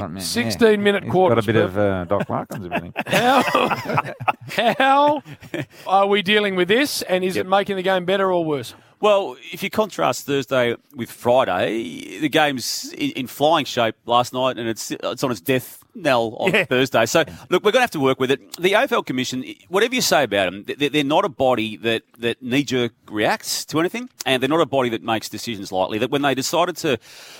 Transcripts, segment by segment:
I mean, 16 minute He's quarters. Got a bit of uh, Doc in him. How, how are we dealing with this, and is it making the game better or worse? Well, if you contrast Thursday with Friday, the game's in, in flying shape last night, and it's it's on its death knell on Yeah. Thursday. So, look, we're going to have to work with it. The AFL Commission, whatever you say about them, they- they're not a body that, that knee jerk reacts to anything, and they're not a body that makes decisions lightly. That when they decided to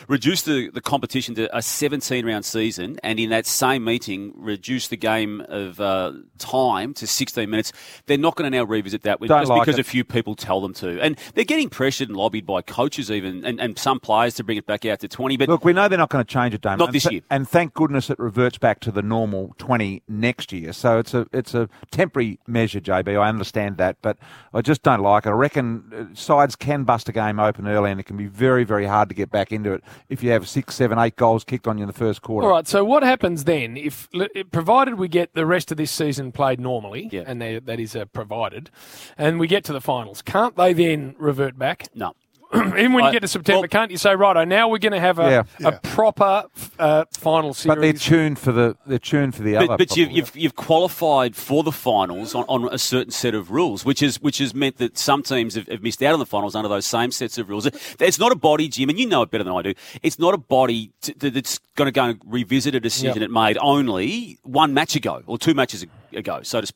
reduce the, the competition to a 17 round season, and in that same meeting reduce the game of uh, time to 16 minutes, they're not going to now revisit that Don't just like because it. a few people tell them to. And they're getting pressured and lobbied by coaches even, and, and some players to bring it back out to 20. But Look, we know they're not going to change it, Damon. Not And this th- year. And thank goodness it reverts back to the normal 20 next year. So it's a it's a temporary measure, JB. I understand that, but I just don't like it. I reckon uh, sides can bust a game open early, and it can be very, very hard to get back into it if you have six, seven, eight goals kicked on you in the first quarter. All right. So what happens then if, provided we get the rest of this season played normally, Yeah. and they, that is uh, provided, and we get to the finals, can't they then revert back? no. Even when you I- get to September, well- can't you say, right, now we're going to have a, Yeah. a proper uh, final series? But they're tuned for the they're tuned for the But, other. but you've, you've, you've qualified for the finals on, on a certain set of rules, which is which has meant that some teams have, have missed out on the finals under those same sets of rules. It's not a body, Jim, and you know it better than I do. It's not a body t- t- that's going to go and revisit a decision Yep. it made only one match ago or two matches ago, so to speak.